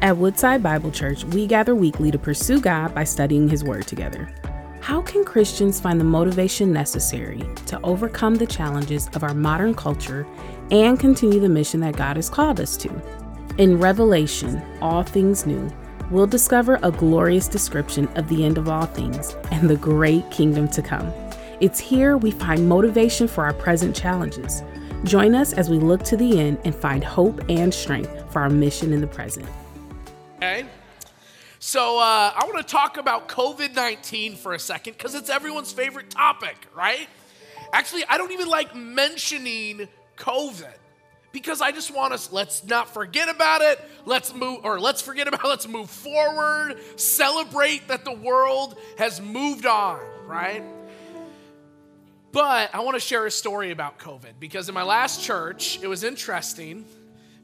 At Woodside Bible Church, we gather weekly to pursue God by studying His Word together. How can Christians find the motivation necessary to overcome the challenges of our modern culture and continue the mission that God has called us to? In Revelation, All Things New, we'll discover a glorious description of the end of all things and the great kingdom to come. It's here we find motivation for our present challenges. Join us as we look to the end and find hope and strength for our mission in the present. Okay. So uh, I want to talk about COVID 19 for a second because it's everyone's favorite topic, right? Actually, I don't even like mentioning COVID because I just want us, let's not forget about it. Let's move, or let's forget about. Let's move forward, celebrate that the world has moved on, right? But I want to share a story about COVID because in my last church, it was interesting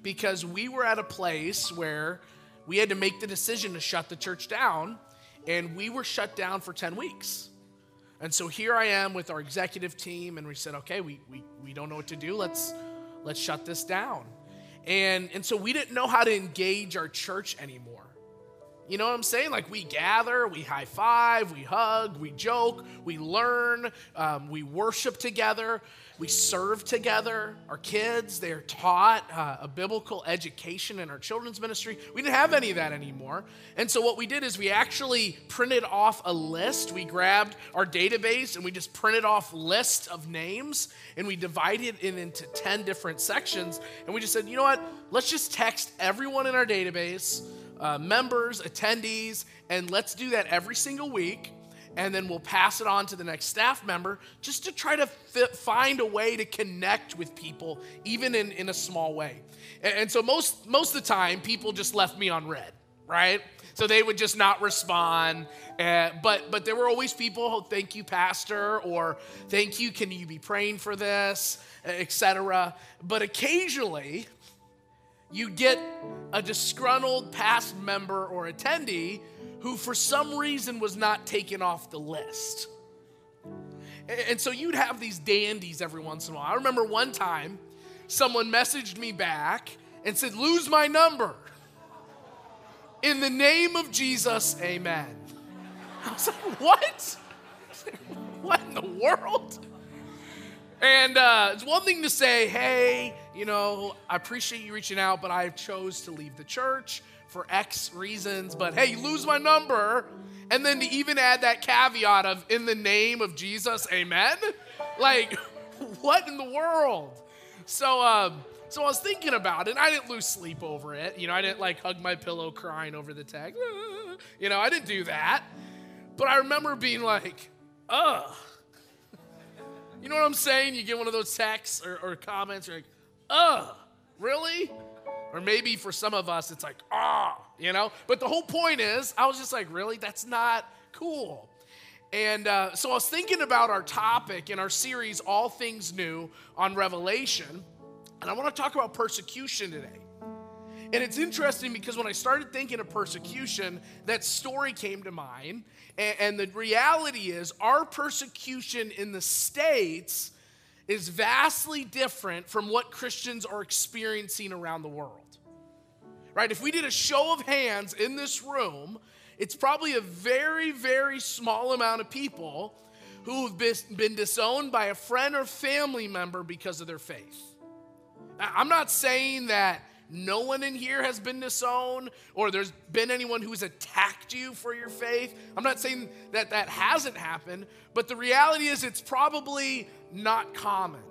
because we were at a place where we had to make the decision to shut the church down, and we were shut down for 10 weeks. And so here I am with our executive team, and we said, okay, we, we, we don't know what to do. Let's, let's shut this down. And, and so we didn't know how to engage our church anymore. You know what I'm saying? Like we gather, we high five, we hug, we joke, we learn, um, we worship together, we serve together. Our kids, they are taught uh, a biblical education in our children's ministry. We didn't have any of that anymore. And so what we did is we actually printed off a list. We grabbed our database and we just printed off list of names and we divided it into 10 different sections. And we just said, you know what? Let's just text everyone in our database uh, members, attendees, and let's do that every single week. And then we'll pass it on to the next staff member just to try to find a way to connect with people, even in, in a small way. And, and so, most, most of the time, people just left me on read, right? So they would just not respond. Uh, but but there were always people, oh, thank you, pastor, or thank you, can you be praying for this, etc. But occasionally, you get a disgruntled past member or attendee who, for some reason, was not taken off the list. And so you'd have these dandies every once in a while. I remember one time someone messaged me back and said, Lose my number. In the name of Jesus, amen. I was like, What? What in the world? And uh, it's one thing to say, hey, you know, I appreciate you reaching out, but I chose to leave the church for X reasons. But hey, you lose my number. And then to even add that caveat of, in the name of Jesus, amen? Like, what in the world? So, um, so I was thinking about it, and I didn't lose sleep over it. You know, I didn't like hug my pillow crying over the text. You know, I didn't do that. But I remember being like, ugh you know what I'm saying? You get one of those texts or, or comments, you're like, ugh, really? Or maybe for some of us, it's like, ah, you know? But the whole point is, I was just like, really? That's not cool. And uh, so I was thinking about our topic in our series, All Things New on Revelation. And I want to talk about persecution today. And it's interesting because when I started thinking of persecution, that story came to mind. And, and the reality is, our persecution in the States is vastly different from what Christians are experiencing around the world. Right? If we did a show of hands in this room, it's probably a very, very small amount of people who have been disowned by a friend or family member because of their faith. I'm not saying that no one in here has been disowned or there's been anyone who's attacked you for your faith. I'm not saying that that hasn't happened, but the reality is it's probably not common.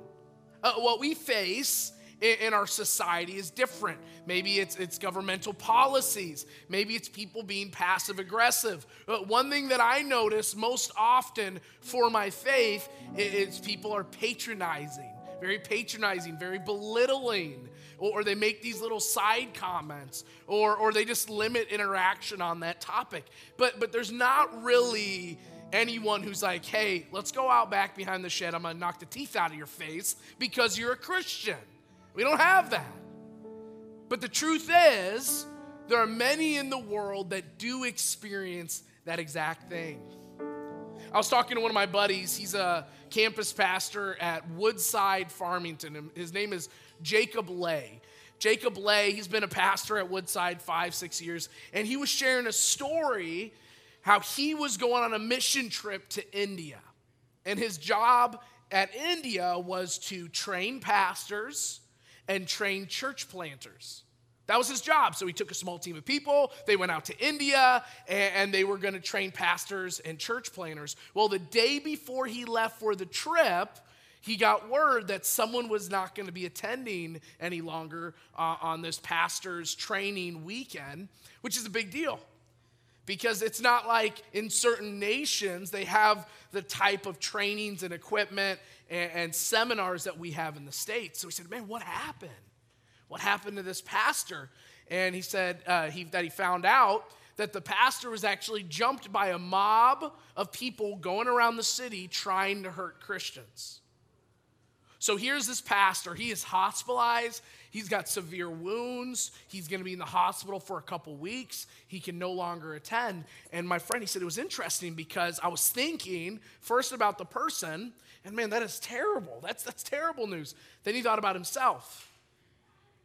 Uh, what we face in, in our society is different. Maybe it's, it's governmental policies. Maybe it's people being passive aggressive. But one thing that I notice most often for my faith is people are patronizing, very patronizing, very belittling or, they make these little side comments, or, or they just limit interaction on that topic. But, but there's not really anyone who's like, hey, let's go out back behind the shed. I'm going to knock the teeth out of your face because you're a Christian. We don't have that. But the truth is, there are many in the world that do experience that exact thing. I was talking to one of my buddies. He's a campus pastor at Woodside Farmington. His name is Jacob Lay. Jacob Lay, he's been a pastor at Woodside five, six years, and he was sharing a story how he was going on a mission trip to India. And his job at India was to train pastors and train church planters. That was his job. So he took a small team of people, they went out to India, and, they were going to train pastors and church planters. Well, the day before he left for the trip, he got word that someone was not going to be attending any longer uh, on this pastor's training weekend, which is a big deal because it's not like in certain nations they have the type of trainings and equipment and, and, seminars that we have in the States. So he said, Man, what happened? What happened to this pastor? And he said uh, he, that he found out that the pastor was actually jumped by a mob of people going around the city trying to hurt Christians. So here's this pastor. He is hospitalized. He's got severe wounds. He's going to be in the hospital for a couple weeks. He can no longer attend. And my friend, he said it was interesting because I was thinking first about the person, and man, that is terrible. That's, that's terrible news. Then he thought about himself.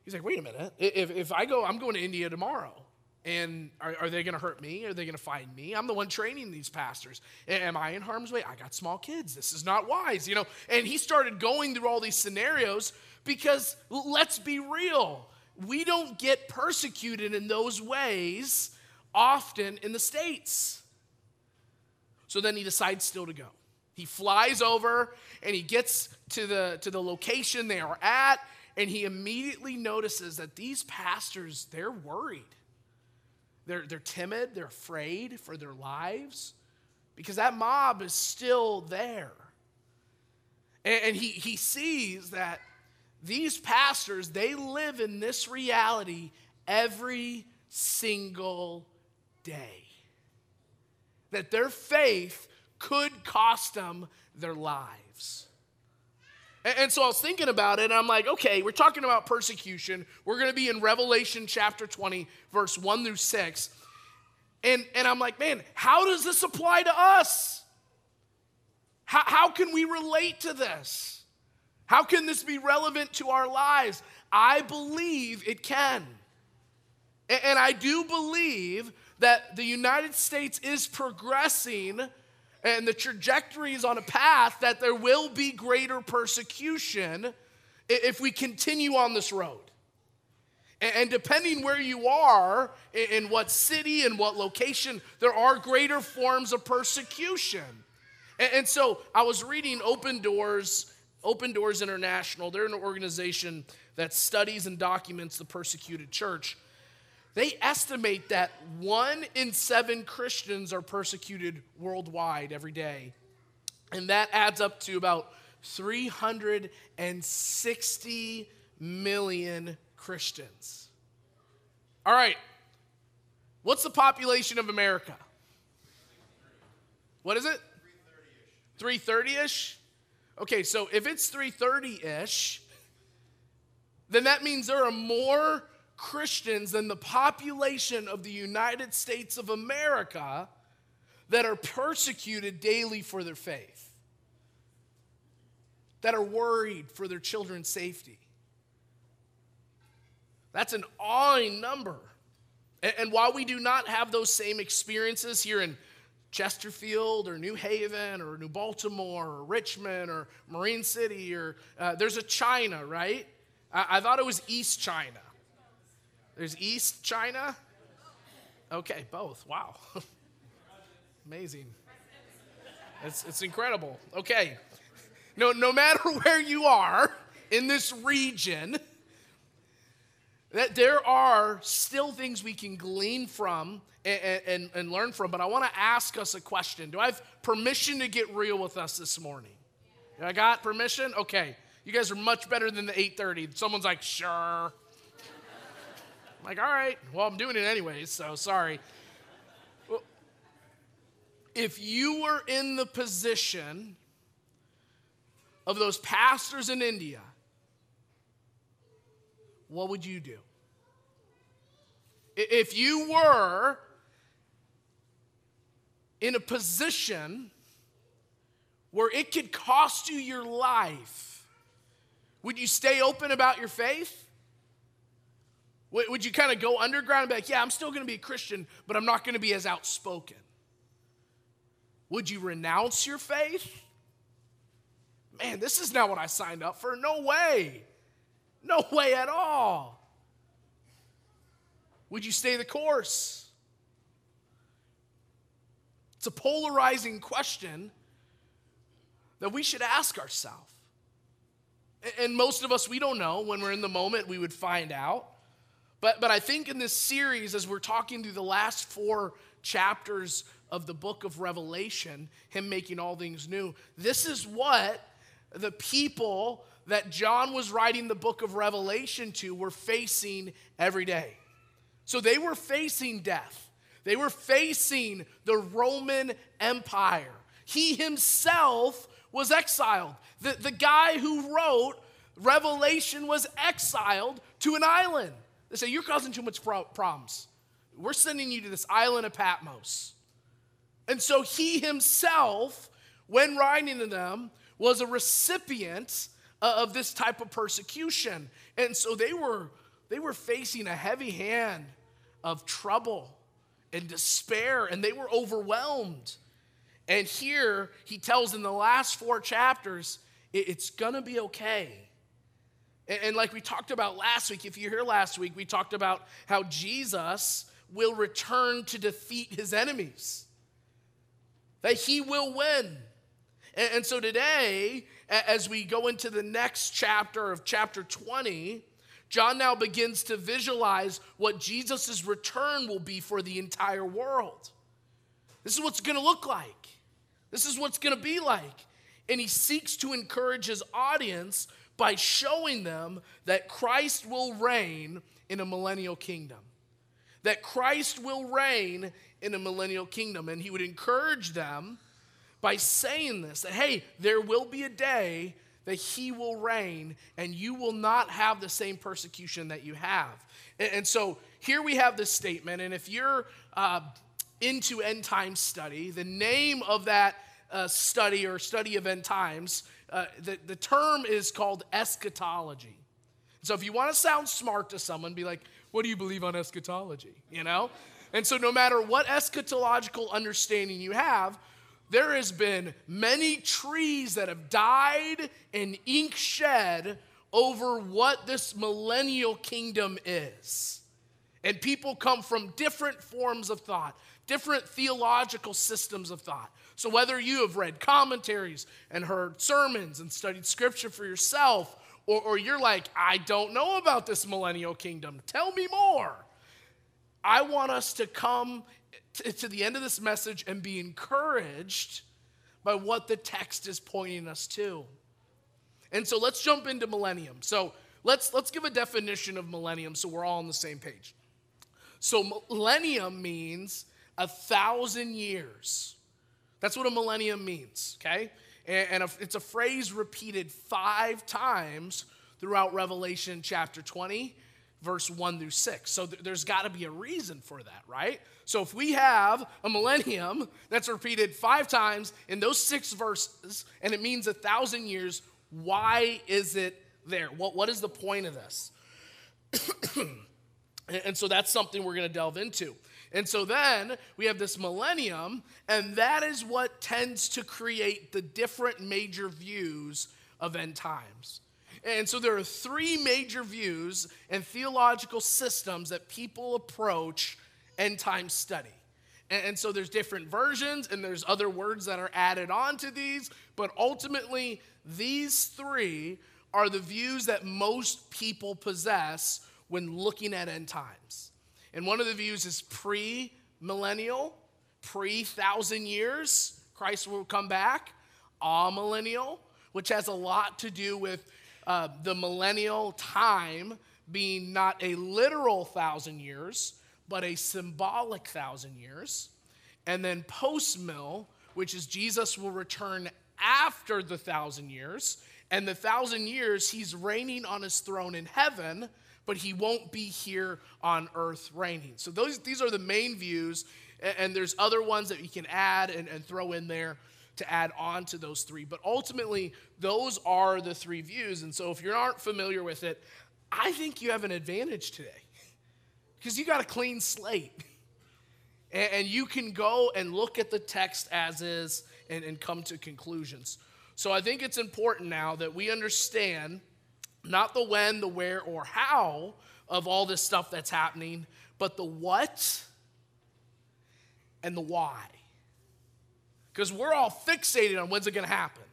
He's like, wait a minute. If, if I go, I'm going to India tomorrow. And are, are they going to hurt me? Are they going to find me? I'm the one training these pastors. Am I in harm's way? I got small kids. This is not wise, you know. And he started going through all these scenarios because let's be real, we don't get persecuted in those ways often in the States. So then he decides still to go. He flies over and he gets to the, to the location they are at, and he immediately notices that these pastors, they're worried. They're, they're timid, they're afraid for their lives because that mob is still there. And, and he, he sees that these pastors, they live in this reality every single day. That their faith could cost them their lives. And so I was thinking about it, and I'm like, okay, we're talking about persecution. We're going to be in Revelation chapter 20, verse 1 through 6. And, and I'm like, man, how does this apply to us? How, how can we relate to this? How can this be relevant to our lives? I believe it can. And, and I do believe that the United States is progressing and the trajectory is on a path that there will be greater persecution if we continue on this road. And depending where you are, in what city in what location, there are greater forms of persecution. And so I was reading Open Doors, Open Doors International. They're an organization that studies and documents the persecuted church. They estimate that one in seven Christians are persecuted worldwide every day. And that adds up to about 360 million Christians. All right, what's the population of America? What is it? 330 ish. Okay, so if it's 330 ish, then that means there are more Christians than the population of the United States of America that are persecuted daily for their faith, that are worried for their children's safety. That's an awing number. And, while we do not have those same experiences here in Chesterfield or New Haven or New Baltimore or Richmond or Marine City or uh, there's a China, right? I, I thought it was East China. There's East China? Okay, both. Wow. Amazing. It's, it's incredible. Okay. No, no matter where you are in this region, that there are still things we can glean from and, and, and learn from, but I want to ask us a question. Do I have permission to get real with us this morning? I got permission? Okay. You guys are much better than the 8:30. Someone's like, "Sure." I'm like, all right, well, I'm doing it anyways, so sorry. If you were in the position of those pastors in India, what would you do? If you were in a position where it could cost you your life, would you stay open about your faith? Would you kind of go underground and be like, yeah, I'm still going to be a Christian, but I'm not going to be as outspoken? Would you renounce your faith? Man, this is not what I signed up for. No way. No way at all. Would you stay the course? It's a polarizing question that we should ask ourselves. And most of us, we don't know. When we're in the moment, we would find out. But, but I think in this series, as we're talking through the last four chapters of the book of Revelation, Him making all things new, this is what the people that John was writing the book of Revelation to were facing every day. So they were facing death, they were facing the Roman Empire. He himself was exiled. The, the guy who wrote Revelation was exiled to an island. They say, You're causing too much problems. We're sending you to this island of Patmos. And so he himself, when writing to them, was a recipient of this type of persecution. And so they were, they were facing a heavy hand of trouble and despair, and they were overwhelmed. And here he tells in the last four chapters, it's gonna be okay. And like we talked about last week, if you're here last week, we talked about how Jesus will return to defeat his enemies, that he will win. And so today, as we go into the next chapter of chapter 20, John now begins to visualize what Jesus' return will be for the entire world. This is what's gonna look like. This is what's going to be like. And he seeks to encourage his audience by showing them that Christ will reign in a millennial kingdom. That Christ will reign in a millennial kingdom. And he would encourage them by saying this that, hey, there will be a day that he will reign and you will not have the same persecution that you have. And, and so here we have this statement. And if you're uh, into end time study. The name of that uh, study or study of end times, uh, the, the term is called eschatology. So if you want to sound smart to someone, be like, what do you believe on eschatology? You know? And so no matter what eschatological understanding you have, there has been many trees that have died and ink shed over what this millennial kingdom is. And people come from different forms of thought different theological systems of thought. So, whether you have read commentaries and heard sermons and studied scripture for yourself, or, or you're like, I don't know about this millennial kingdom, tell me more. I want us to come to, to the end of this message and be encouraged by what the text is pointing us to. And so let's jump into millennium. So let's let's give a definition of millennium so we're all on the same page. So millennium means a thousand years. That's what a millennium means, okay? And, it's a phrase repeated five times throughout Revelation chapter 20, verse 1 through 6. So there's got to be a reason for that, right? So if we have a millennium that's repeated five times in those six verses, and it means a thousand years, why is it there? What, what is the point of this? and so that's something we're going to delve into. And so then we have this millennium, and that is what tends to create the different major views of end times. And so there are three major views and theological systems that people approach end time study. And, so there's different versions, and there's other words that are added on to these, but ultimately, these three are the views that most people possess when looking at end times. And one of the views is pre millennial, pre thousand years, Christ will come back, amillennial, which has a lot to do with uh, the millennial time being not a literal thousand years, but a symbolic thousand years. And then post mill, which is Jesus will return after the thousand years. And the thousand years, he's reigning on his throne in heaven but he won't be here on earth reigning. So those, these are the main views, and, there's other ones that you can add and, and throw in there to add on to those three. But ultimately, those are the three views. And so if you aren't familiar with it, I think you have an advantage today. because you got a clean slate. And, and, you can go and look at the text as is and, and come to conclusions. So I think it's important now that we understand not the when, the where, or how of all this stuff that's happening, but the what and the why. Because we're all fixated on when's it to happen.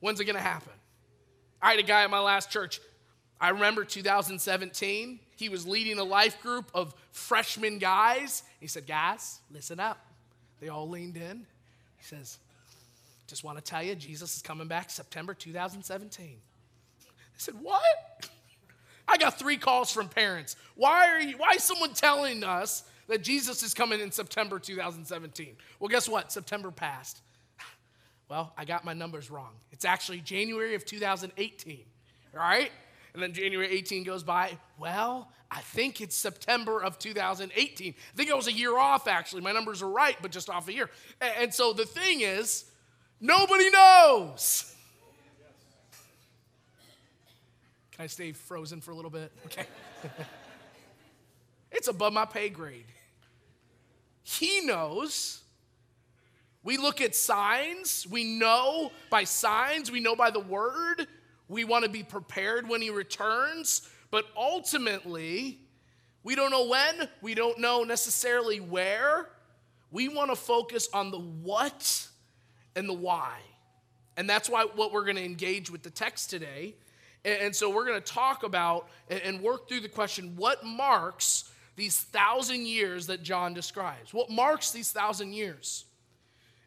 When's it to happen? I had a guy at my last church. I remember 2017. He was leading a life group of freshman guys. He said, Guys, listen up. They all leaned in. He says, Just want to tell you, Jesus is coming back September 2017. I said, What? I got three calls from parents. Why are you, why is someone telling us that Jesus is coming in September 2017? Well, guess what? September passed. Well, I got my numbers wrong. It's actually January of 2018, all right? And then January 18 goes by. Well, I think it's September of 2018. I think I was a year off, actually. My numbers are right, but just off a year. And so the thing is, nobody knows. Can I stay frozen for a little bit? Okay. it's above my pay grade. He knows. We look at signs. We know by signs. We know by the word. We want to be prepared when he returns. But ultimately, we don't know when. We don't know necessarily where. We want to focus on the what and the why. And that's why what we're going to engage with the text today and so we're going to talk about and work through the question what marks these thousand years that John describes? What marks these thousand years?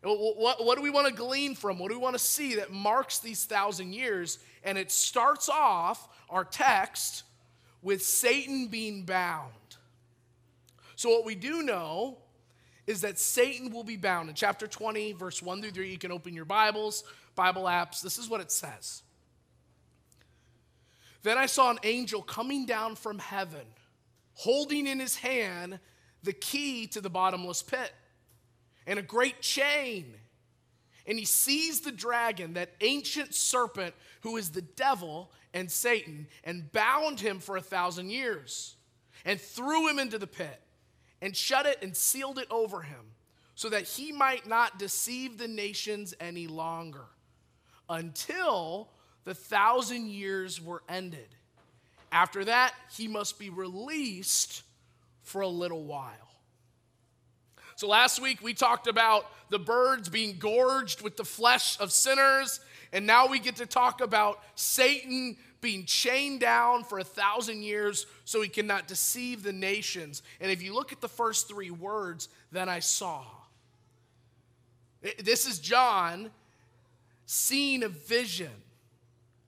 What, what, do we want to glean from? What do we want to see that marks these thousand years? And it starts off our text with Satan being bound. So, what we do know is that Satan will be bound. In chapter 20, verse 1 through 3, you can open your Bibles, Bible apps. This is what it says. Then I saw an angel coming down from heaven, holding in his hand the key to the bottomless pit and a great chain. And he seized the dragon, that ancient serpent who is the devil and Satan, and bound him for a thousand years, and threw him into the pit, and shut it and sealed it over him, so that he might not deceive the nations any longer, until the thousand years were ended. After that, he must be released for a little while. So last week we talked about the birds being gorged with the flesh of sinners, and now we get to talk about Satan being chained down for a thousand years so he cannot deceive the nations. And if you look at the first three words, then I saw. This is John seeing a vision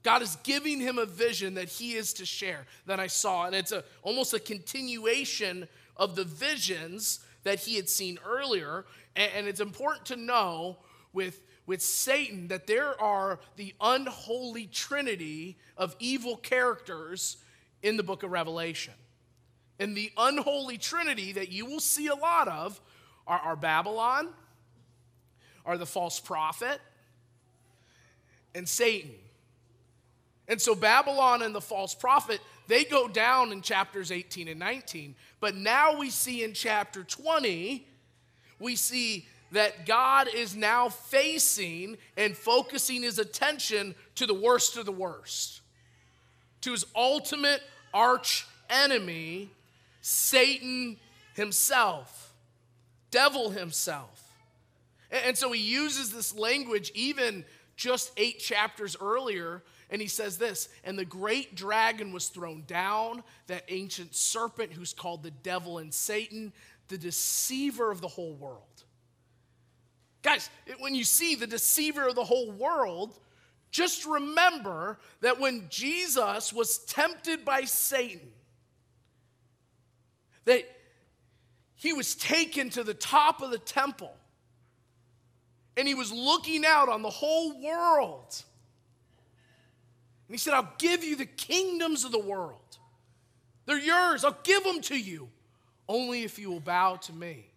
God is giving him a vision that he is to share that I saw. And it's a, almost a continuation of the visions that he had seen earlier. And, and it's important to know with, with Satan that there are the unholy trinity of evil characters in the book of Revelation. And the unholy trinity that you will see a lot of are, are Babylon, are the false prophet, and Satan. And so Babylon and the false prophet, they go down in chapters 18 and 19. But now we see in chapter 20, we see that God is now facing and focusing his attention to the worst of the worst, to his ultimate arch enemy, Satan himself, devil himself. And so he uses this language even just eight chapters earlier and he says this And the great dragon was thrown down, that ancient serpent who's called the devil and Satan, the deceiver of the whole world. Guys, when you see the deceiver of the whole world, just remember that when Jesus was tempted by Satan, that he was taken to the top of the temple and he was looking out on the whole world. And he said, I'll give you the kingdoms of the world. They're yours. I'll give them to you, only if you will bow to me.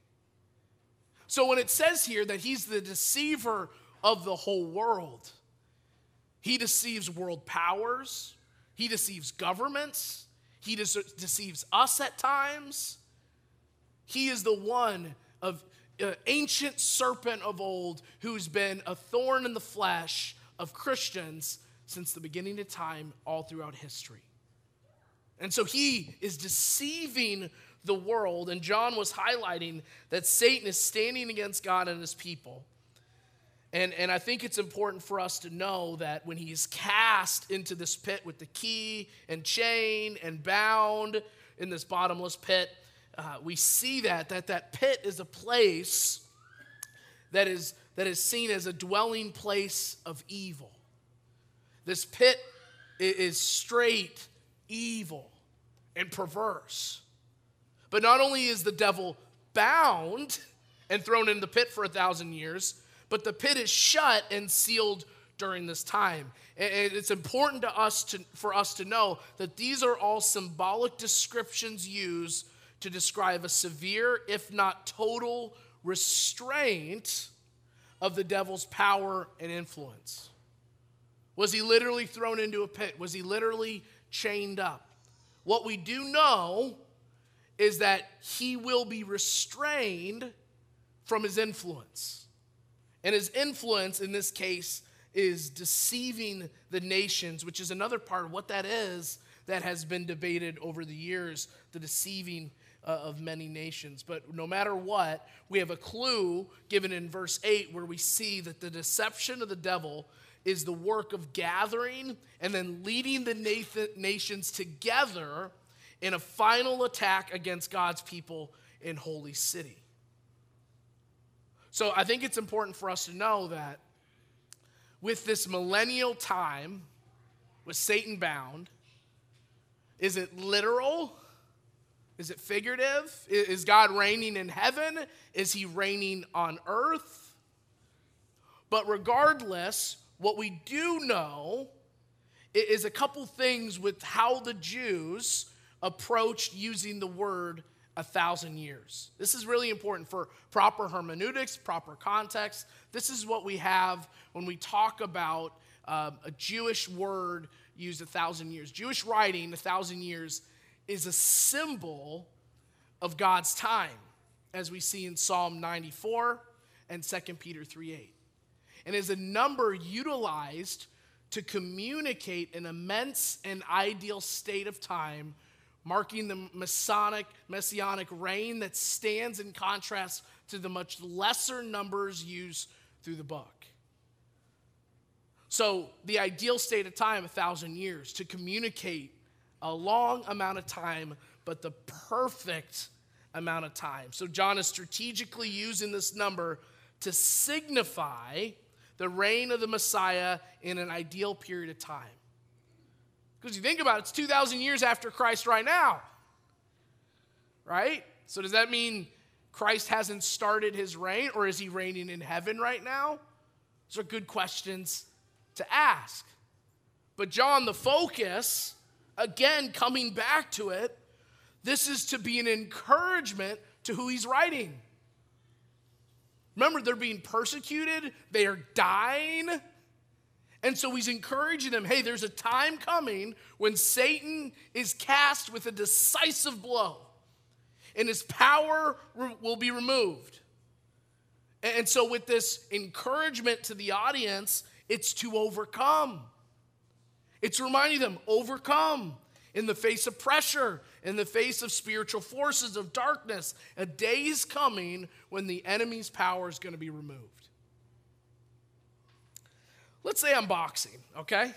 So when it says here that he's the deceiver of the whole world, he deceives world powers, he deceives governments, He de- deceives us at times. He is the one of uh, ancient serpent of old who's been a thorn in the flesh of Christians since the beginning of time, all throughout history. And so he is deceiving the world, and John was highlighting that Satan is standing against God and his people. And, and I think it's important for us to know that when he is cast into this pit with the key and chain and bound in this bottomless pit, uh, we see that, that that pit is a place that is, that is seen as a dwelling place of evil. This pit is straight evil and perverse. But not only is the devil bound and thrown in the pit for a thousand years, but the pit is shut and sealed during this time. And it's important to us to, for us to know that these are all symbolic descriptions used to describe a severe, if not total, restraint of the devil's power and influence. Was he literally thrown into a pit? Was he literally chained up? What we do know is that he will be restrained from his influence. And his influence in this case is deceiving the nations, which is another part of what that is that has been debated over the years the deceiving uh, of many nations. But no matter what, we have a clue given in verse 8 where we see that the deception of the devil is the work of gathering and then leading the nations together in a final attack against God's people in Holy City. So I think it's important for us to know that with this millennial time, with Satan bound, is it literal? Is it figurative? Is God reigning in heaven? Is he reigning on earth? But regardless, what we do know is a couple things with how the Jews approached using the word a thousand years. This is really important for proper hermeneutics, proper context. This is what we have when we talk about uh, a Jewish word used a thousand years. Jewish writing, a thousand years, is a symbol of God's time, as we see in Psalm 94 and 2 Peter 3 8. And is a number utilized to communicate an immense and ideal state of time marking the Masonic, messianic reign that stands in contrast to the much lesser numbers used through the book. So, the ideal state of time, a thousand years, to communicate a long amount of time, but the perfect amount of time. So, John is strategically using this number to signify the reign of the Messiah in an ideal period of time. Because you think about it, it's 2,000 years after Christ right now. Right? So does that mean Christ hasn't started his reign or is he reigning in heaven right now? Those are good questions to ask. But John, the focus, again, coming back to it, this is to be an encouragement to who he's writing. Remember, they're being persecuted, they are dying. And so he's encouraging them hey, there's a time coming when Satan is cast with a decisive blow and his power will be removed. And so, with this encouragement to the audience, it's to overcome. It's reminding them overcome in the face of pressure, in the face of spiritual forces of darkness. A day is coming when the enemy's power is going to be removed. Let's say I'm boxing, okay?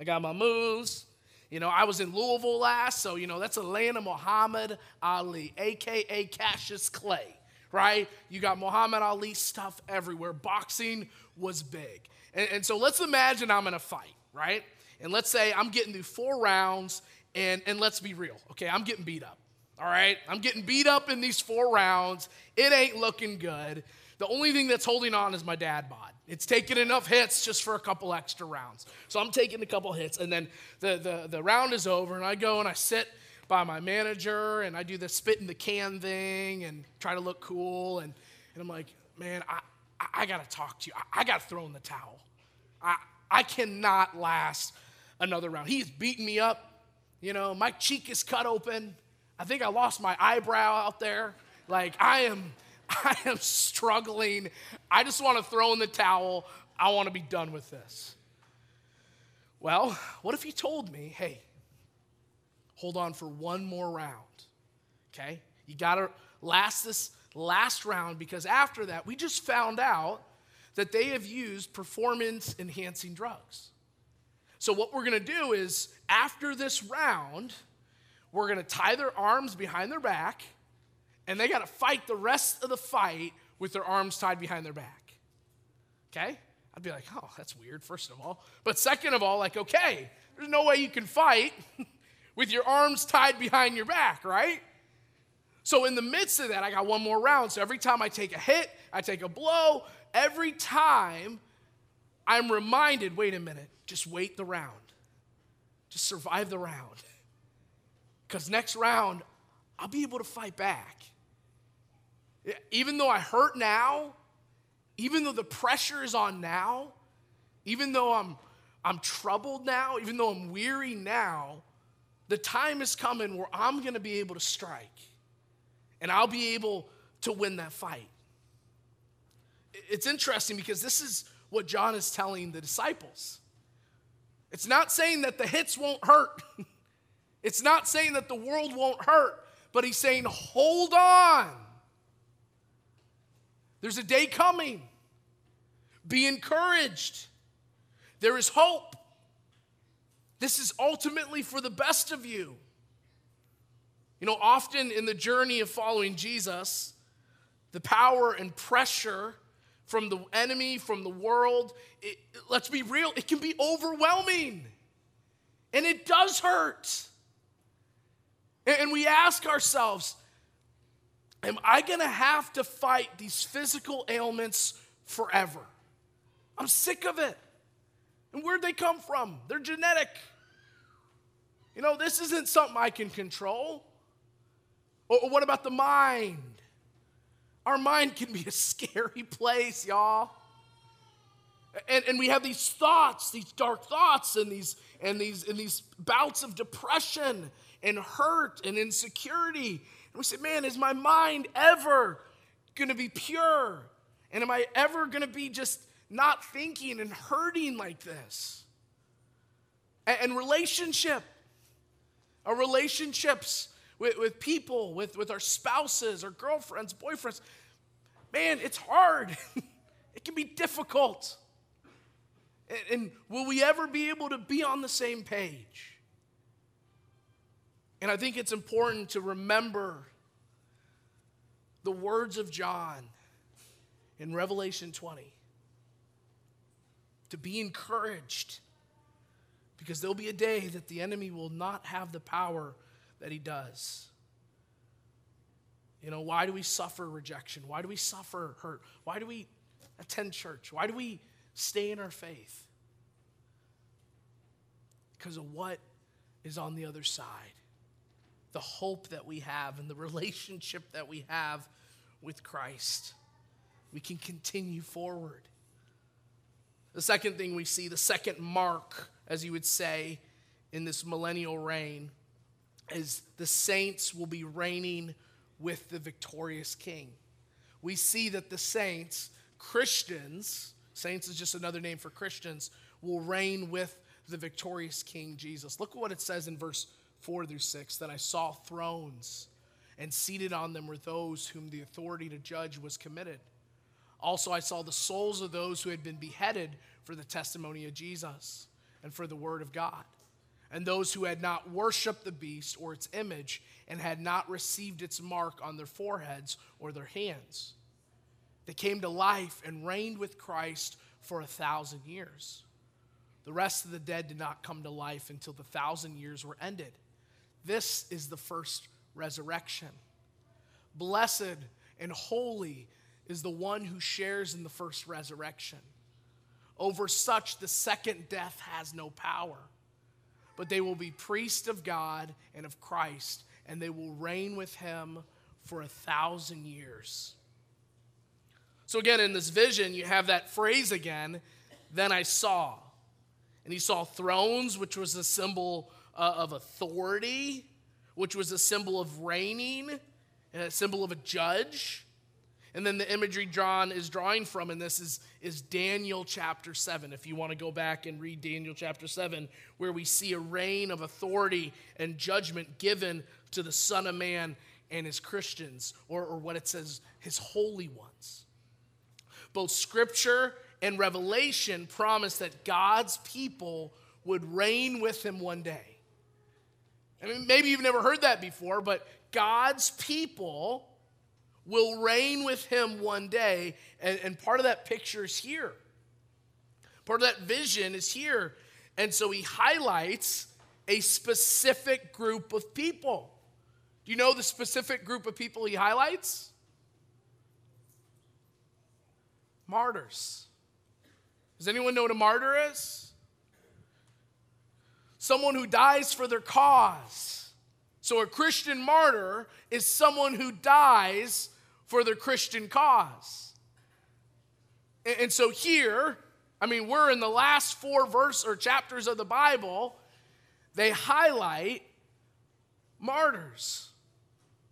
I got my moves. You know, I was in Louisville last, so, you know, that's a land of Muhammad Ali, AKA Cassius Clay, right? You got Muhammad Ali stuff everywhere. Boxing was big. And, and so let's imagine I'm in a fight, right? And let's say I'm getting through four rounds, and, and let's be real, okay? I'm getting beat up, all right? I'm getting beat up in these four rounds. It ain't looking good. The only thing that's holding on is my dad bod. It's taking enough hits just for a couple extra rounds. So I'm taking a couple hits, and then the, the, the round is over, and I go and I sit by my manager, and I do the spit in the can thing and try to look cool. And, and I'm like, man, I, I, I got to talk to you. I, I got to throw in the towel. I, I cannot last another round. He's beating me up. You know, my cheek is cut open. I think I lost my eyebrow out there. Like I am I am struggling. I just want to throw in the towel. I want to be done with this. Well, what if he told me, hey, hold on for one more round? Okay? You got to last this last round because after that, we just found out that they have used performance enhancing drugs. So, what we're going to do is after this round, we're going to tie their arms behind their back and they got to fight the rest of the fight with their arms tied behind their back. Okay? I'd be like, oh, that's weird, first of all. But second of all, like, okay, there's no way you can fight with your arms tied behind your back, right? So, in the midst of that, I got one more round. So, every time I take a hit, I take a blow, every time I'm reminded wait a minute, just wait the round, just survive the round. Because next round, I'll be able to fight back. Even though I hurt now, even though the pressure is on now, even though I'm, I'm troubled now, even though I'm weary now, the time is coming where I'm going to be able to strike and I'll be able to win that fight. It's interesting because this is what John is telling the disciples. It's not saying that the hits won't hurt. it's not saying that the world won't hurt, but he's saying, hold on. There's a day coming. Be encouraged. There is hope. This is ultimately for the best of you. You know, often in the journey of following Jesus, the power and pressure from the enemy, from the world, it, let's be real, it can be overwhelming. And it does hurt. And we ask ourselves, Am I gonna have to fight these physical ailments forever? I'm sick of it. And where'd they come from? They're genetic. You know, this isn't something I can control. Or, or what about the mind? Our mind can be a scary place, y'all. And, and we have these thoughts, these dark thoughts, and these, and, these, and these bouts of depression and hurt and insecurity and we say, man, is my mind ever going to be pure? And am I ever going to be just not thinking and hurting like this? And, and relationship, our relationships with, with people, with, with our spouses, our girlfriends, boyfriends, man, it's hard. it can be difficult. And, and will we ever be able to be on the same page? And I think it's important to remember the words of John in Revelation 20 to be encouraged because there'll be a day that the enemy will not have the power that he does. You know, why do we suffer rejection? Why do we suffer hurt? Why do we attend church? Why do we stay in our faith? Because of what is on the other side the hope that we have and the relationship that we have with Christ. We can continue forward. The second thing we see, the second mark, as you would say, in this millennial reign, is the saints will be reigning with the victorious king. We see that the saints, Christians, saints is just another name for Christians, will reign with the victorious king Jesus. Look at what it says in verse 4 through 6 that I saw thrones, and seated on them were those whom the authority to judge was committed. Also, I saw the souls of those who had been beheaded for the testimony of Jesus and for the word of God, and those who had not worshiped the beast or its image and had not received its mark on their foreheads or their hands. They came to life and reigned with Christ for a thousand years. The rest of the dead did not come to life until the thousand years were ended. This is the first resurrection. Blessed and holy is the one who shares in the first resurrection. Over such, the second death has no power. But they will be priests of God and of Christ, and they will reign with him for a thousand years. So, again, in this vision, you have that phrase again, then I saw. And he saw thrones, which was a symbol uh, of authority, which was a symbol of reigning and a symbol of a judge. And then the imagery John is drawing from in this is, is Daniel chapter 7. If you want to go back and read Daniel chapter 7, where we see a reign of authority and judgment given to the Son of Man and his Christians, or, or what it says, his holy ones. Both scripture and revelation promise that God's people would reign with him one day. I mean, maybe you've never heard that before, but God's people will reign with him one day. And, and part of that picture is here. Part of that vision is here. And so he highlights a specific group of people. Do you know the specific group of people he highlights? Martyrs. Does anyone know what a martyr is? Someone who dies for their cause. So a Christian martyr is someone who dies for their Christian cause. And so here, I mean, we're in the last four verse or chapters of the Bible, they highlight martyrs,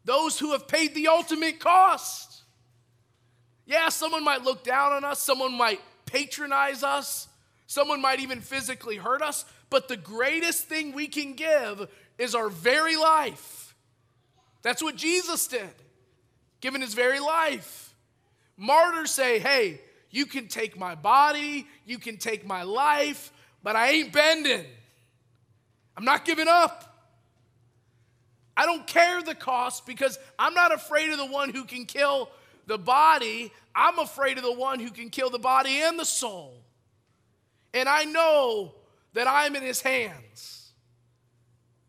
those who have paid the ultimate cost. Yeah, someone might look down on us, someone might patronize us, someone might even physically hurt us, but the greatest thing we can give is our very life. That's what Jesus did given his very life. Martyrs say, hey, you can take my body, you can take my life, but I ain't bending. I'm not giving up. I don't care the cost because I'm not afraid of the one who can kill the body. I'm afraid of the one who can kill the body and the soul. And I know that I'm in his hands.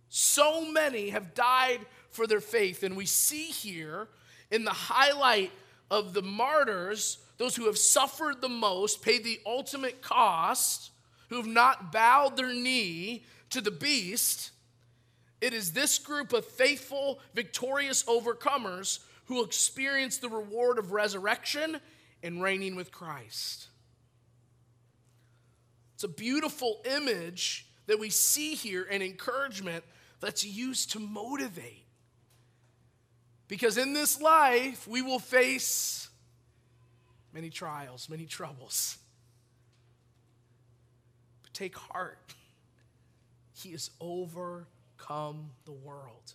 So many have died for their faith. And we see here in the highlight of the martyrs, those who have suffered the most, paid the ultimate cost, who have not bowed their knee to the beast, it is this group of faithful, victorious overcomers who experience the reward of resurrection and reigning with Christ. It's a beautiful image that we see here and encouragement that's used to motivate. Because in this life, we will face many trials, many troubles. But take heart, He has overcome the world.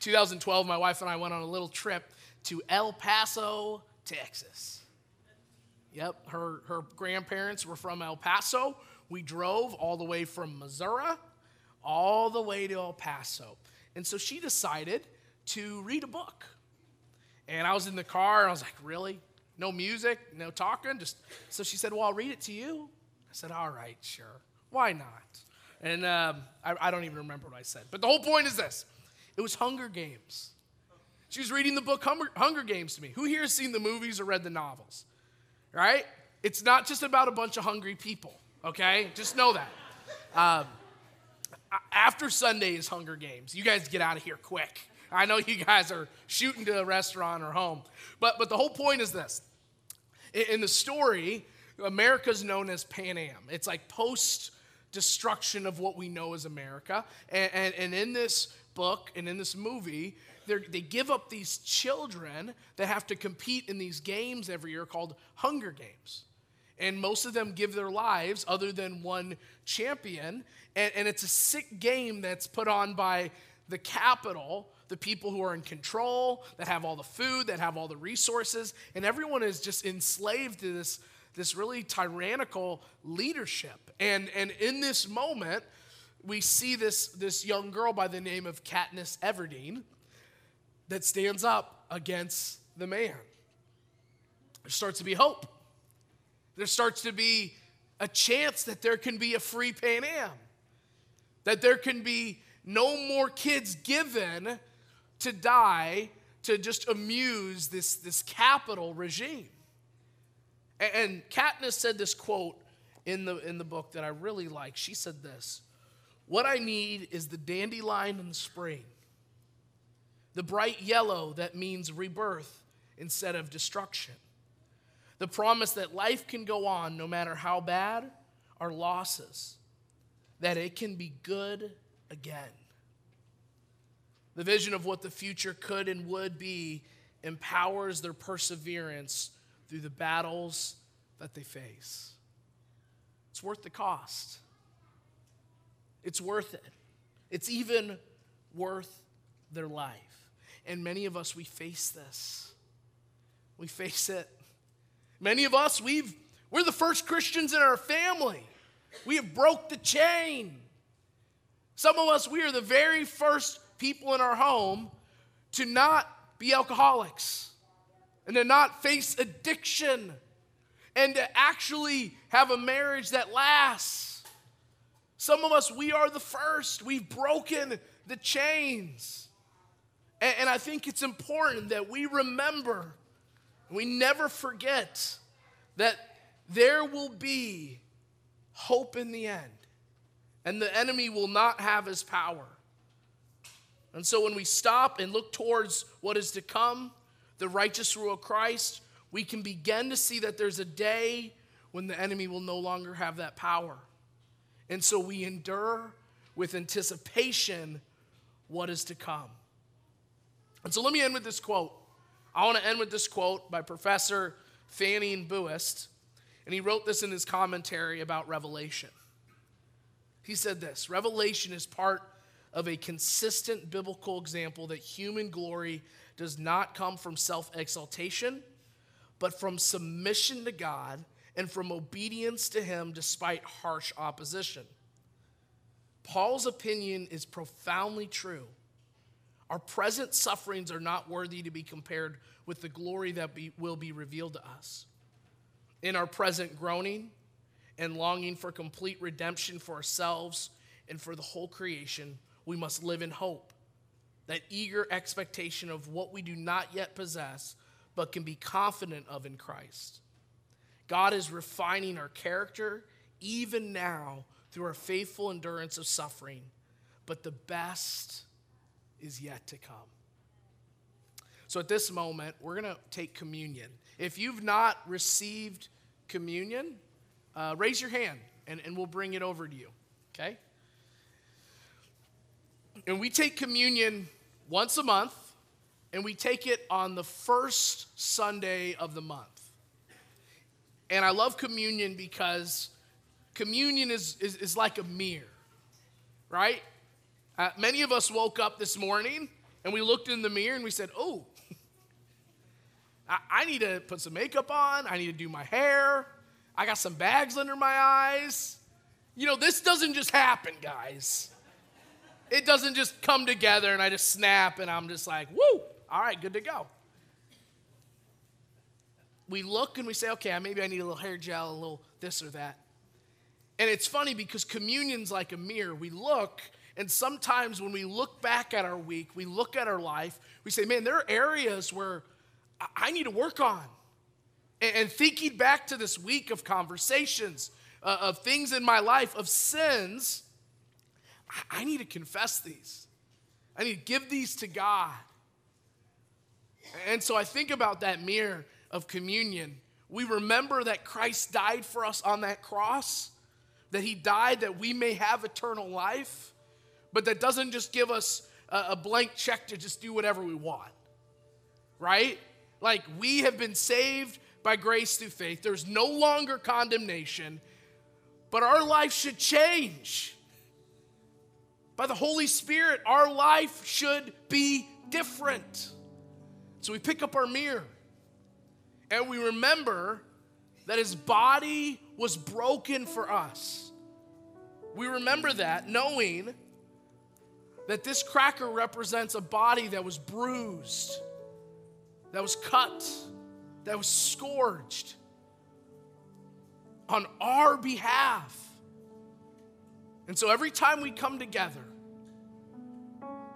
2012, my wife and I went on a little trip to El Paso, Texas. Yep, her, her grandparents were from El Paso. We drove all the way from Missouri all the way to El Paso. And so she decided to read a book. And I was in the car and I was like, really? No music, no talking? Just so she said, Well, I'll read it to you. I said, All right, sure. Why not? And um, I, I don't even remember what I said. But the whole point is this it was Hunger Games. She was reading the book Hunger, Games to me. Who here has seen the movies or read the novels? Right? It's not just about a bunch of hungry people, okay? Just know that. Um, after Sunday is Hunger Games. You guys get out of here quick. I know you guys are shooting to a restaurant or home. But, but the whole point is this in, the story, America's known as Panem. It's like post destruction of what we know as America. And, and, and in this book and in this movie, they give up these children that have to compete in these games every year called Hunger Games. And most of them give their lives, other than one champion. And, and it's a sick game that's put on by the Capitol the people who are in control, that have all the food, that have all the resources, and everyone is just enslaved to this, this really tyrannical leadership. And, and in this moment, we see this, this young girl by the name of Katniss Everdeen that stands up against the man. There starts to be hope. There starts to be a chance that there can be a free Panem, that there can be no more kids given to die to just amuse this, this Capitol regime. And, and Katniss said this quote in the, in the book that I really like. She said this What I need is the dandelion in the spring, the bright yellow that means rebirth instead of destruction, the promise that life can go on no matter how bad our losses that it can be good again. The vision of what the future could and would be empowers their perseverance through the battles that they face. It's worth the cost. It's worth it. It's even worth their life. And many of us, we face this. We face it. Many of us, we've, we're the first Christians in our family. We have broke the chain. Some of us, we are the very first people in our home to not be alcoholics and to not face addiction and to actually have a marriage that lasts. Some of us, we are the first. We've broken the chains. And, and I think it's important that we remember, we never forget that there will be hope in the end, and the enemy will not have his power. And so when we stop and look towards what is to come, the righteous rule of Christ, we can begin to see that there's a day when the enemy will no longer have that power. And so we endure with anticipation what is to come. And so let me end with this quote. I want to end with this quote by Professor Fanning Buist, and he wrote this in his commentary about Revelation. He said this Revelation is part of a consistent biblical example that human glory does not come from self exaltation, but from submission to God and from obedience to Him despite harsh opposition. Paul's opinion is profoundly true. Our present sufferings are not worthy to be compared with the glory that be, will be revealed to us. In our present groaning and longing for complete redemption for ourselves and for the whole creation, we must live in hope, that eager expectation of what we do not yet possess, but can be confident of in Christ. God is refining our character even now through our faithful endurance of suffering, but the best is yet to come. So at this moment, we're going to take communion. If you've not received communion, uh, raise your hand and, and we'll bring it over to you, okay? And we take communion once a month, and we take it on the first Sunday of the month. And I love communion because communion is, is, is like a mirror, right? Uh, many of us woke up this morning and we looked in the mirror and we said, Oh, I, I need to put some makeup on. I need to do my hair. I got some bags under my eyes. You know, this doesn't just happen, guys. It doesn't just come together and I just snap and I'm just like, woo, all right, good to go. We look and we say, okay, maybe I need a little hair gel, a little this or that. And it's funny because communion's like a mirror. We look, and sometimes when we look back at our week, we look at our life, we say, man, there are areas where I need to work on. And thinking back to this week of conversations, uh, of things in my life, of sins I need to confess these. I need to give these to God. And so I think about that mirror of communion. We remember that Christ died for us on that cross, that he died that we may have eternal life, but that doesn't just give us a, blank check to just do whatever we want, right? Like we have been saved by grace through faith. There's no longer condemnation, but our life should change by the Holy Spirit, our life should be different. So we pick up our mirror and we remember that his body was broken for us. We remember that knowing that this cracker represents a body that was bruised, that was cut, that was scourged on our behalf. And so every time we come together,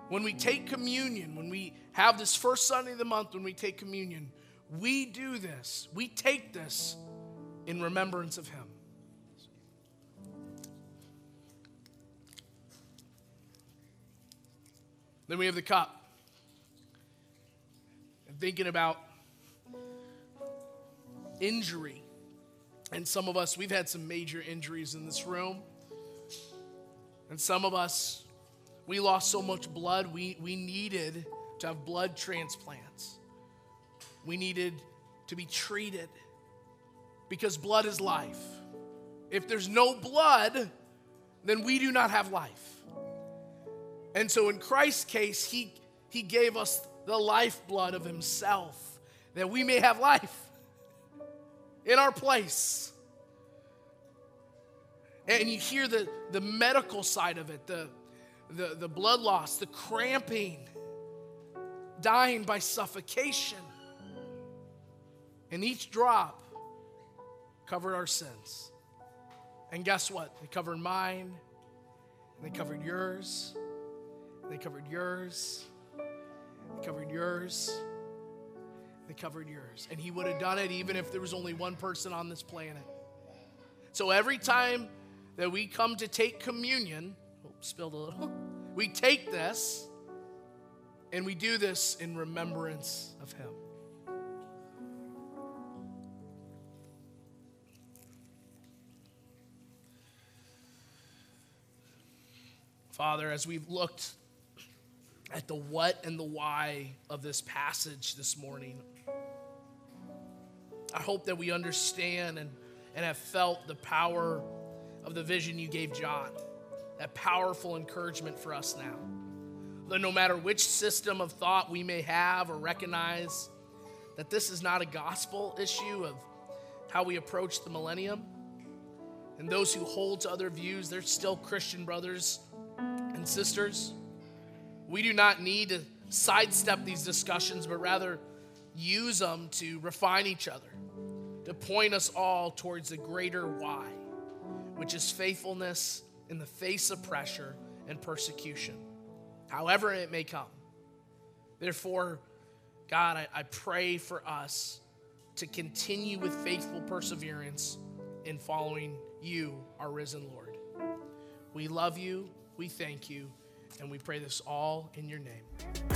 when we take communion, when we have this first Sunday of the month, when we take communion, we do this. We take this in remembrance of Him. Then we have the cup. And thinking about injury. And some of us, we've had some major injuries in this room. And some of us, we lost so much blood, we, we needed to have blood transplants. We needed to be treated because blood is life. If there's no blood, then we do not have life. And so in Christ's case, he, he gave us the lifeblood of himself that we may have life in our place. And you hear the, the medical side of it, the, the, the blood loss, the cramping, dying by suffocation. And each drop covered our sins. And guess what? They covered mine, they covered yours, they covered yours, they covered yours, they covered yours. And he would have done it even if there was only one person on this planet. So every time that we come to take communion, oh, spilled a little, we take this and we do this in remembrance of him. Father, as we've looked at the what and the why of this passage this morning, I hope that we understand and, and have felt the power of the vision you gave John. That powerful encouragement for us now. That no matter which system of thought we may have or recognize, that this is not a gospel issue of how we approach the millennium. And those who hold to other views, they're still Christian brothers and sisters. We do not need to sidestep these discussions, but rather use them to refine each other, to point us all towards the greater why, which is faithfulness in the face of pressure and persecution, however it may come. Therefore, God, I, I pray for us to continue with faithful perseverance in following you, our risen Lord. We love you. We thank you, and we pray this all in your name.